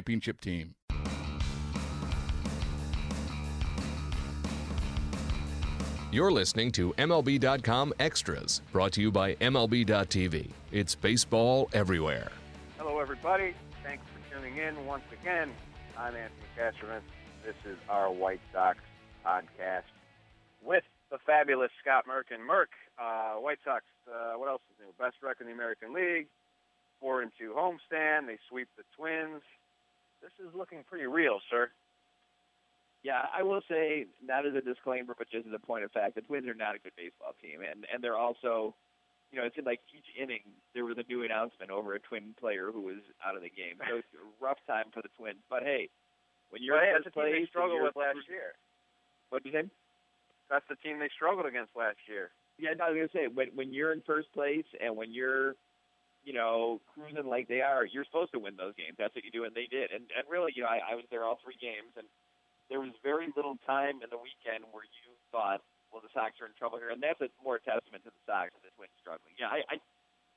championship team. You're listening to MLB.com Extras, brought to you by MLB.tv. It's baseball everywhere. Hello, everybody. Thanks for tuning in once again. I'm Anthony Castrovince. This is our White Sox podcast with the fabulous Scott Merkin Merck. Uh, White Sox, uh, what else is new? Best record in the American League, four and two homestand. They sweep the Twins. This is looking pretty real, sir. Yeah, I will say, not as a disclaimer, but just as a point of fact, the Twins are not a good baseball team, and and they're also, you know, it seemed like each inning there was a new announcement over a Twin player who was out of the game. So it's a rough time for the Twins. But hey, when you're But hey, that's first the team place, they struggled with last year. What did you say? That's the team they struggled against last year. Yeah, no, I was gonna say when when you're in first place and when you're, you know, cruising like they are, you're supposed to win those games. That's what you do, and they did. And and really, you know, I, I was there all three games, and there was very little time in the weekend where you thought, well, the Sox are in trouble here, and that's a more testament to the Sox than the Twins struggling. Yeah, I. I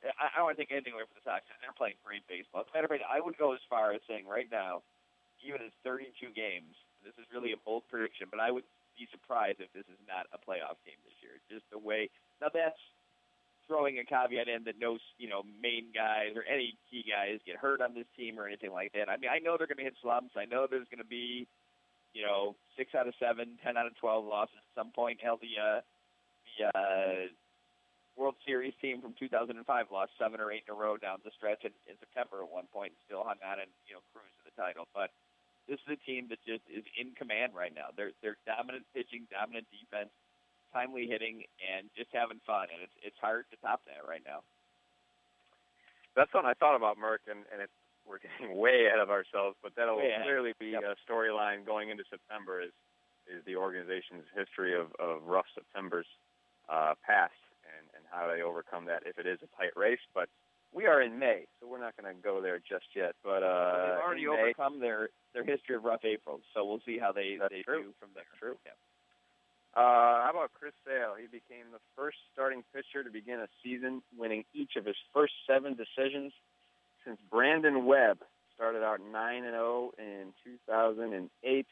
I I don't want to take anything away from the Sox. They're playing great baseball. As a matter of fact, I would go as far as saying right now, even in 32 games, this is really a bold prediction, but I would be surprised if this is not a playoff game this year. Just the way now that's throwing a caveat in that no you know main guys or any key guys get hurt on this team or anything like that. I mean, I know they're going to hit slumps. I know there's going to be you know six out of seven, ten out of twelve losses at some point. Hell, the uh, the uh, World Series team from 2005 lost seven or eight in a row down the stretch in, in September at one point and still hung on and you know cruised to the title. But this is a team that just is in command right now. They're they're dominant pitching, dominant defense, timely hitting, and just having fun. And it's it's hard to top that right now. That's something I thought about, Merck, and, and it's, we're getting way ahead of ourselves, but that'll ahead. clearly be Yep. a storyline going into September is, is the organization's history of, of rough Septembers uh, past and, and how they overcome that if it is a tight race. But we are in May, so we're not going to go there just yet. But uh, They've already in May, overcome their their history of rough Aprils, so we'll see how they That's they true. do from there. That's true. Yeah. Uh, how about Chris Sale? He became the first starting pitcher to begin a season winning each of his first seven decisions since Brandon Webb started out 9 and 0 in 2008.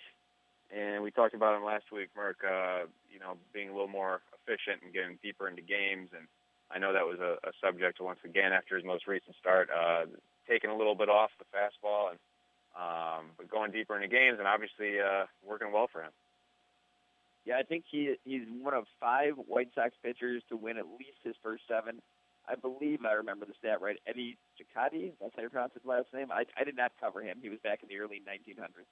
And we talked about him last week, Merck. Uh, you know, being a little more efficient and getting deeper into games. And I know that was a, a subject once again after his most recent start, uh, taking a little bit off the fastball and um, but going deeper into games and obviously uh, working well for him. Yeah, I think he he's one of five White Sox pitchers to win at least his first seven. I believe I remember the stat right. Eddie Cicotte, that's how you pronounce his last name. I I did not cover him. He was back in the early 1900s.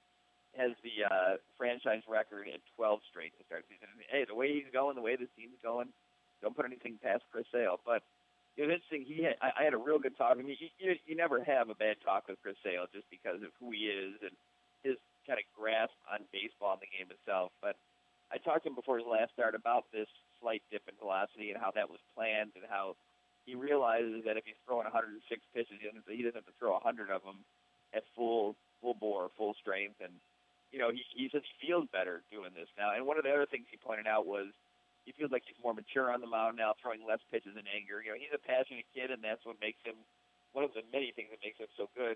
Has the uh, franchise record at 12 straight to start the season. And, hey, the way he's going, the way this team's going, don't put anything past Chris Sale. But it was interesting. He had, I, I had a real good talk with him. You, you, you never have a bad talk with Chris Sale just because of who he is and his kind of grasp on baseball and the game itself. But I talked to him before his last start about this slight dip in velocity and how that was planned and how he realizes that if he's throwing 106 pitches, he doesn't, have to throw 100 of them at full full bore, full strength. And you know, he he he feels better doing this now. And one of the other things he pointed out was he feels like he's more mature on the mound now, throwing less pitches in anger. You know, he's a passionate kid, and that's what makes him one of the many things that makes him so good.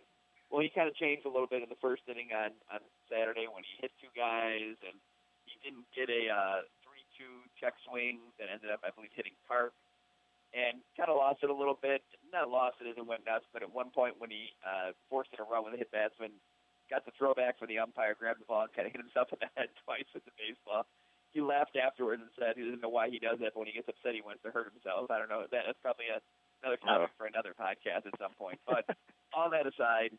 Well, he kind of changed a little bit in the first inning on on Saturday when he hit two guys and didn't get a uh, three-two check swing that ended up, I believe, hitting Park. and kind of lost it a little bit. Not lost it as it went nuts, but at one point when he uh, forced it a run with a hit batsman, got the throwback for the umpire, grabbed the ball, and kind of hit himself in the head twice with the baseball. He laughed afterwards and said he doesn't know why he does that, but when he gets upset, he wants to hurt himself. I don't know. That, that's probably a, another topic Oh. for another podcast at some point. But all that aside,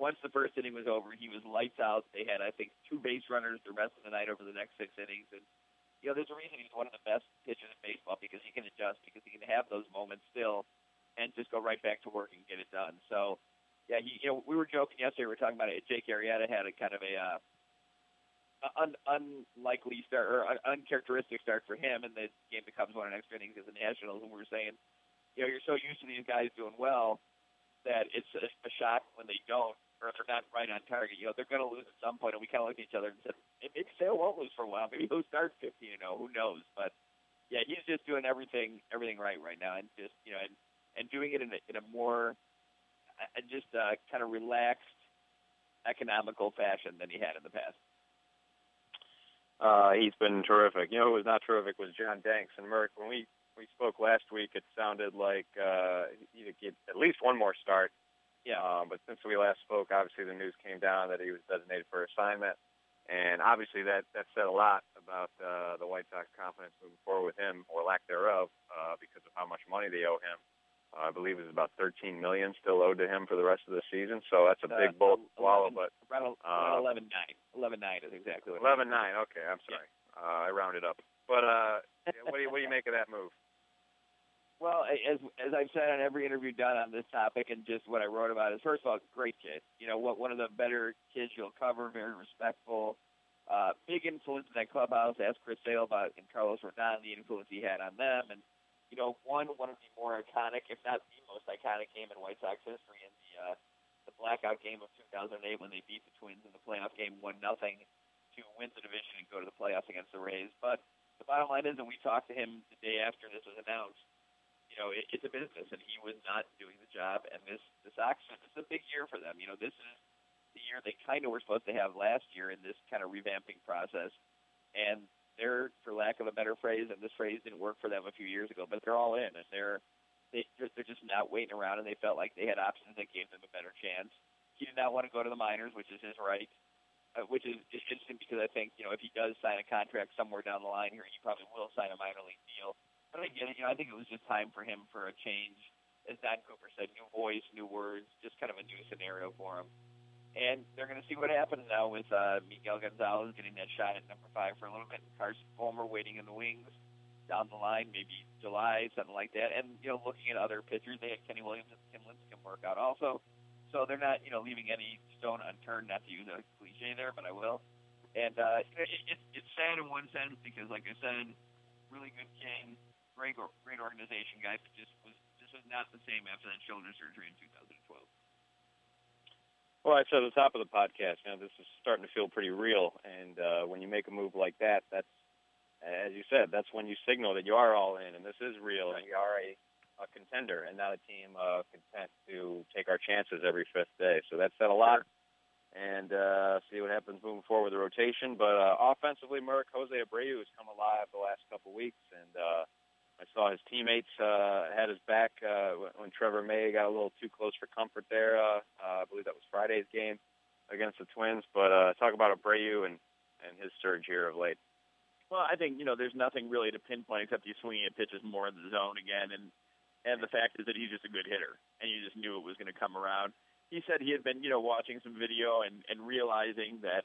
once the first inning was over, he was lights out. They had, I think, two base runners the rest of the night over the next six innings, and you know, there's a reason he's one of the best pitchers in baseball because he can adjust, because he can have those moments still, and just go right back to work and get it done. So, yeah, he, you know, we were joking yesterday. We were talking about it. Jake Arrieta had a kind of a uh, un, unlikely start or un, uncharacteristic start for him, and the game becomes one in extra innings as the Nationals. And we were saying, you know, you're so used to these guys doing well that it's a, a shock when they don't or if they're not right on target. You know, they're going to lose at some point. and we kind of looked at each other and said, maybe Sale won't lose for a while. Maybe he'll start 15 and 0. Who knows? But yeah, he's just doing everything everything right right now, and just you know, and and doing it in a in a more uh, just uh, kind of relaxed, economical fashion than he had in the past. Uh, he's been terrific. You know who was not terrific was John Danks and Merck. When we we spoke last week, it sounded like uh, he'd get at least one more start. Yeah. Uh, but since we last spoke, obviously the news came down that he was designated for assignment, and obviously that that said a lot about uh, the White Sox confidence moving forward with him or lack thereof, uh, because of how much money they owe him. Uh, I believe it's about 13 million still owed to him for the rest of the season, so that's a big Uh, bullet to swallow. But around, Uh, around 11 9. 11 9 is exactly what. it is. Eleven nine. Okay, I'm sorry. Uh, I rounded up. But uh, what do you what do you make of that move? Well, as as I've said on every interview done on this topic, and just what I wrote about is first of all, great kid. You know, what one of the better kids you'll cover, very respectful, uh, big influence in that clubhouse. Ask Chris Sale about and Carlos Rodon the influence he had on them, and you know, one one of the more iconic, if not the most iconic game in White Sox history in the uh, the blackout game of 2008 when they beat the Twins in the playoff game one nothing to win the division and go to the playoffs against the Rays. But the bottom line is, and we talked to him the day after this was announced know, it, it's a business, and he was not doing the job. And this this Sox, it's a big year for them. You know, this is the year they kind of were supposed to have last year in this kind of revamping process, and they're, for lack of a better phrase, and this phrase didn't work for them a few years ago, but they're all in, and they're they they're just not waiting around, and they felt like they had options that gave them a better chance. He did not want to go to the minors, which is his right. Uh, which is is interesting because I think you know if he does sign a contract somewhere down the line here, he probably will sign a minor league deal. But I. You know, I think it was just time for him for a change. As Don Cooper said, new voice, new words, just kind of a new scenario for him. And they're going to see what happens now with uh, Miguel Gonzalez getting that shot at number five for a little bit. Carson Fulmer waiting in the wings down the line, maybe July, something like that. And you know, looking at other pitchers, they had Kenny Williams and Tim Lincecum work out also. So they're not, you know, leaving any stone unturned. Not to use a cliche there, but I will. And uh, it, it, it's sad in one sense because, like I said, really good king, great, great organization guy, but just was just was not the same after that shoulder surgery in 2012. Well, I said at the top of the podcast, you know, this is starting to feel pretty real, and uh, when you make a move like that, that's, as you said, that's when you signal that you are all in, and this is real, and you are a, a contender, and not a team uh, content to take our chances every fifth day. So that said a lot, and uh, see what happens moving forward with the rotation. But uh, offensively, Merck, Jose Abreu has come alive the last couple weeks, and uh, I saw his teammates uh, had his back uh, when- Trevor May got a little too close for comfort there. Uh, uh, I believe that was Friday's game against the Twins. But uh, talk about Abreu and, and his surge here of late. Well, I think you know there's nothing really to pinpoint except he's swinging at pitches more in the zone again, and and the fact is that he's just a good hitter, and you just knew it was going to come around. He said he had been you know watching some video and and realizing that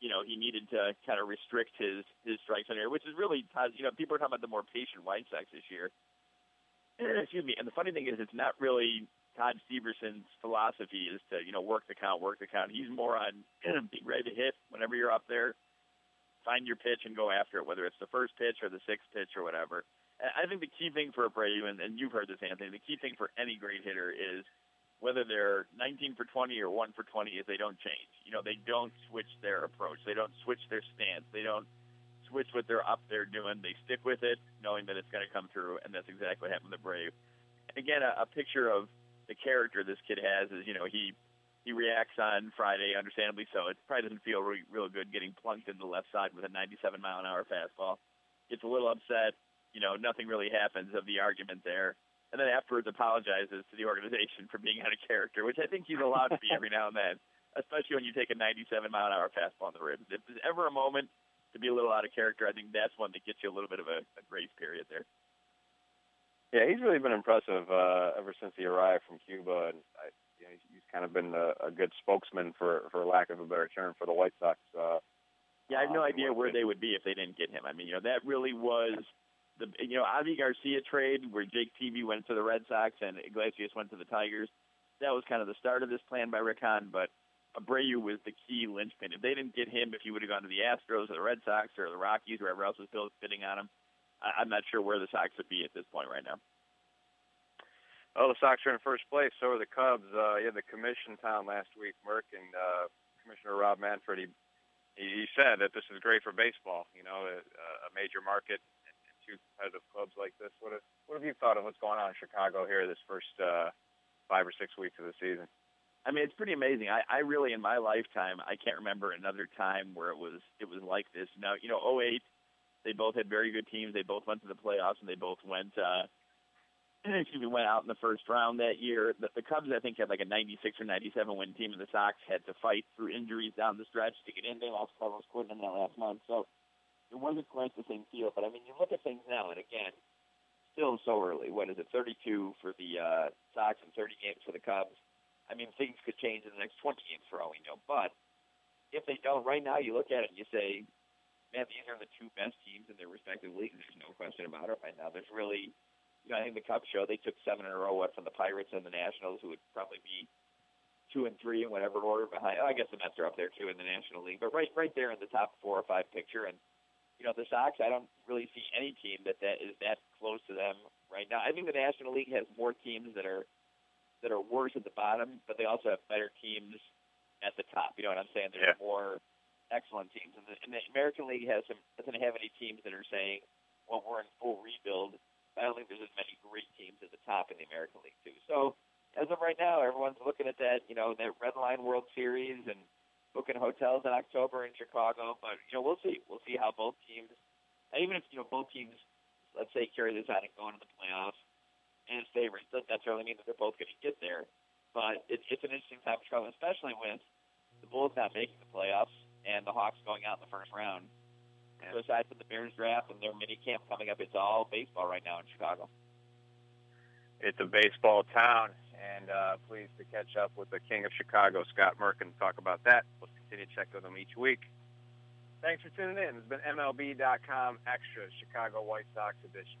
you know he needed to kind of restrict his his strikes on air, which is really Todd you know people are talking about the more patient White Sox this year. Excuse me. And the funny thing is, it's not really Todd Steverson's philosophy is to you know work the count, work the count. He's more on being ready to hit whenever you're up there find your pitch and go after it, whether it's the first pitch or the sixth pitch or whatever. I think the key thing for Abreu, and, and you've heard this, Anthony, the key thing for any great hitter is whether they're 19 for 20 or 1 for 20 is they don't change. You know, they don't switch their approach. They don't switch their stance. They don't switch what they're up there doing. They stick with it, knowing that it's going to come through, and that's exactly what happened with Abreu. And again, a, a picture of the character this kid has is, you know, he he reacts on Friday, understandably so. It probably doesn't feel re- real good getting plunked in the left side with a 97 mile an hour fastball. Gets a little upset. You know, nothing really happens of the argument there. And then afterwards apologizes to the organization for being out of character, which I think he's allowed to be every now and then, especially when you take a 97 mile an hour fastball in the ribs. If there's ever a moment to be a little out of character, I think that's one that gets you a little bit of a, a grace period there. Yeah, he's really been impressive uh, ever since he arrived from Cuba, and I, you know, he's, kind of been a, a good spokesman for, for lack of a better term, for the White Sox. Uh, yeah, I have no idea where they would be if they didn't get him. I mean, you know, that really was the you know Avi Garcia trade where Jake Peavy went to the Red Sox and Iglesias went to the Tigers. That was kind of the start of this plan by Rick Hahn, but Abreu was the key linchpin. If they didn't get him, if he would have gone to the Astros or the Red Sox or the Rockies, or wherever else was bidding on him, I, I'm not sure where the Sox would be at this point right now. Well, the Sox are in first place. So are the Cubs. Uh, had the commission town last week, Merck, and uh, Commissioner Rob Manfred. He, he said that this is great for baseball. You know, a, a major market two competitive clubs like this. What have, what have you thought of what's going on in Chicago here this first uh, five or six weeks of the season? I mean, it's pretty amazing. I, I really, in my lifetime, I can't remember another time where it was it was like this. Now, you know, 08, they both had very good teams. They both went to the playoffs, and they both went. Uh, excuse me, went out in the first round that year. The, the Cubs, I think, had like a 96 or 97 win team, and the Sox had to fight through injuries down the stretch to get in. They lost Carlos Quentin in that last month, so it wasn't quite the same feel. But I mean, you look at things now, and again, still so early. What is it? 32 for the uh, Sox and 30 games for the Cubs. I mean, things could change in the next 20 games for all we know. But if they don't, right now, you look at it and you say, man, these are the two best teams in their respective leagues. There's no question about it right now. There's really, you know, I think the Cubs show they took seven in a row, what, from the Pirates and the Nationals, who would probably be two and three in whatever order behind. Oh, I guess the Mets are up there too in the National League, but right, right there in the top four or five picture. And you know, the Sox, I don't really see any team that that is that close to them right now. I think the National League has more teams that are that are worse at the bottom, but they also have better teams at the top. You know what I'm saying? There's yeah. more excellent teams, and the, and the American League has some doesn't have any teams that are saying, "Well, we're in full rebuild." I don't think there's as many great teams at the top in the American League too. So, as of right now, everyone's looking at that, you know, that Red Line World Series and booking hotels in October in Chicago. But you know, we'll see. We'll see how both teams, even if you know both teams, let's say carry this on and go into the playoffs and favorites, doesn't necessarily mean that they're both going to get there. But it, it's an interesting time for Chicago, especially with the Bulls not making the playoffs and the Hawks going out in the first round. So aside from the Bears draft and their mini camp coming up, it's all baseball right now in Chicago. It's a baseball town, and uh, pleased to catch up with the King of Chicago, Scott Merkin, talk about that. We'll continue to check with him each week. Thanks for tuning in. It's been MLB.com Extra Chicago White Sox edition.